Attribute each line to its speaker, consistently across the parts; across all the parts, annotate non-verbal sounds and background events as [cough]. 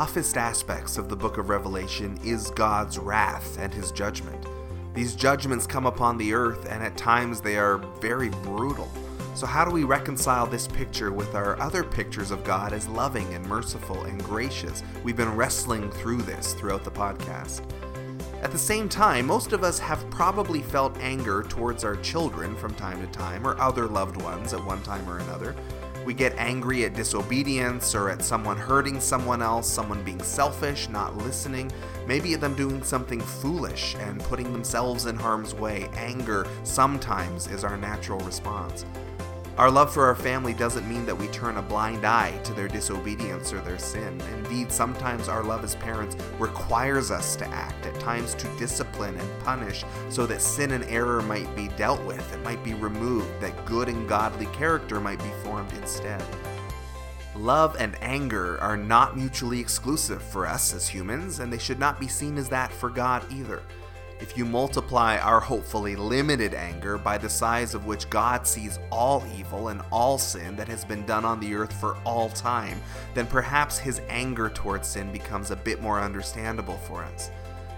Speaker 1: toughest aspects of the book of Revelation is God's wrath and his judgment. These judgments come upon the earth, and at times they are very brutal. So, how do we reconcile this picture with our other pictures of God as loving and merciful and gracious? We've been wrestling through this throughout the podcast. At the same time, most of us have probably felt anger towards our children from time to time, or other loved ones at one time or another. We get angry at disobedience or at someone hurting someone else, someone being selfish, not listening, maybe at them doing something foolish and putting themselves in harm's way. Anger sometimes is our natural response. Our love for our family doesn't mean that we turn a blind eye to their disobedience or their sin. Indeed, sometimes our love as parents requires us to act, at times to discipline and punish, so that sin and error might be dealt with, it might be removed, that good and godly character might be formed instead. Love and anger are not mutually exclusive for us as humans, and they should not be seen as that for God either if you multiply our hopefully limited anger by the size of which God sees all evil and all sin that has been done on the earth for all time, then perhaps his anger towards sin becomes a bit more understandable for us.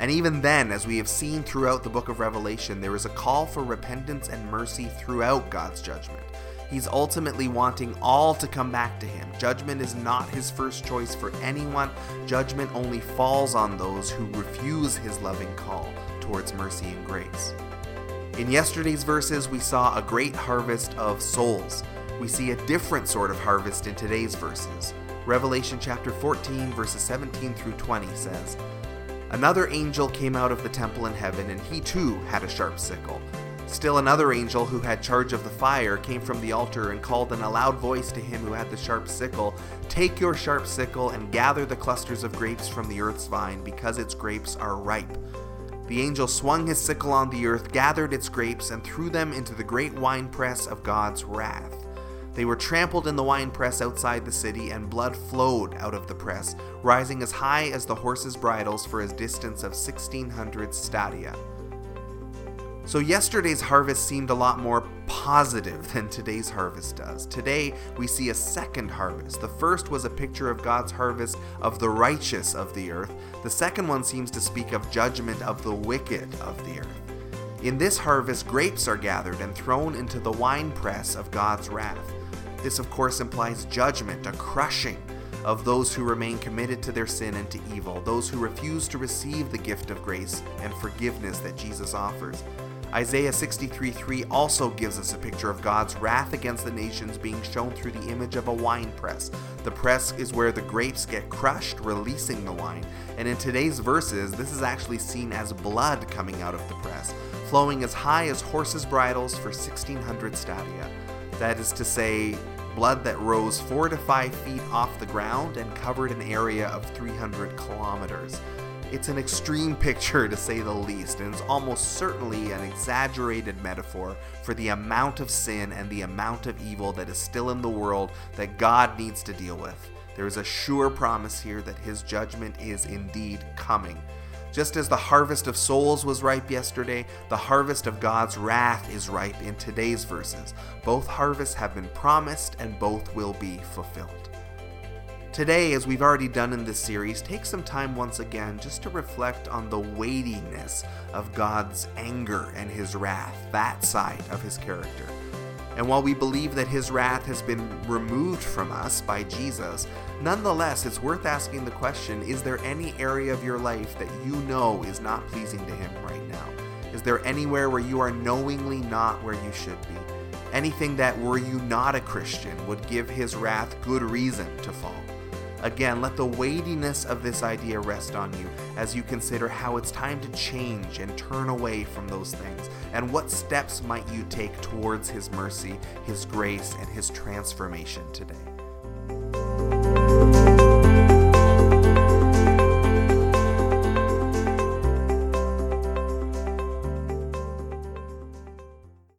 Speaker 1: And even then, as we have seen throughout the book of Revelation, there is a call for repentance and mercy throughout God's judgment. He's ultimately wanting all to come back to him. Judgment is not his first choice for anyone. Judgment only falls on those who refuse his loving call towards mercy and grace. In yesterday's verses, we saw a great harvest of souls. We see a different sort of harvest in today's verses. Revelation chapter 14, verses 17 through 20 says, Another angel came out of the temple in heaven, and he too had a sharp sickle. Still another angel who had charge of the fire came from the altar and called in a loud voice to him who had the sharp sickle Take your sharp sickle and gather the clusters of grapes from the earth's vine, because its grapes are ripe. The angel swung his sickle on the earth, gathered its grapes, and threw them into the great winepress of God's wrath. They were trampled in the winepress outside the city, and blood flowed out of the press, rising as high as the horses' bridles for a distance of 1600 stadia. So, yesterday's harvest seemed a lot more positive than today's harvest does. Today, we see a second harvest. The first was a picture of God's harvest of the righteous of the earth, the second one seems to speak of judgment of the wicked of the earth. In this harvest, grapes are gathered and thrown into the winepress of God's wrath. This, of course, implies judgment, a crushing of those who remain committed to their sin and to evil, those who refuse to receive the gift of grace and forgiveness that Jesus offers. Isaiah 63:3 also gives us a picture of God's wrath against the nations being shown through the image of a wine press. The press is where the grapes get crushed, releasing the wine. And in today's verses, this is actually seen as blood coming out of the press, flowing as high as horses' bridles for 1600 stadia. That is to say, blood that rose four to five feet off the ground and covered an area of 300 kilometers. It's an extreme [laughs] picture to say the least, and it's almost certainly an exaggerated metaphor for the amount of sin and the amount of evil that is still in the world that God needs to deal with. There is a sure promise here that his judgment is indeed coming. Just as the harvest of souls was ripe yesterday, the harvest of God's wrath is ripe in today's verses. Both harvests have been promised and both will be fulfilled. Today, as we've already done in this series, take some time once again just to reflect on the weightiness of God's anger and his wrath, that side of his character. And while we believe that his wrath has been removed from us by Jesus, nonetheless, it's worth asking the question is there any area of your life that you know is not pleasing to him right now? Is there anywhere where you are knowingly not where you should be? Anything that, were you not a Christian, would give his wrath good reason to fall? Again, let the weightiness of this idea rest on you as you consider how it's time to change and turn away from those things, and what steps might you take towards His mercy, His grace, and His transformation today.